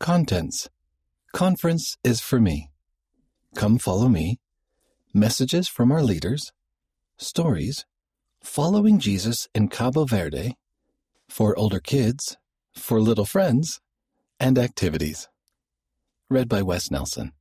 Contents Conference is for me. Come follow me. Messages from our leaders. Stories. Following Jesus in Cabo Verde. For older kids. For little friends. And activities. Read by Wes Nelson.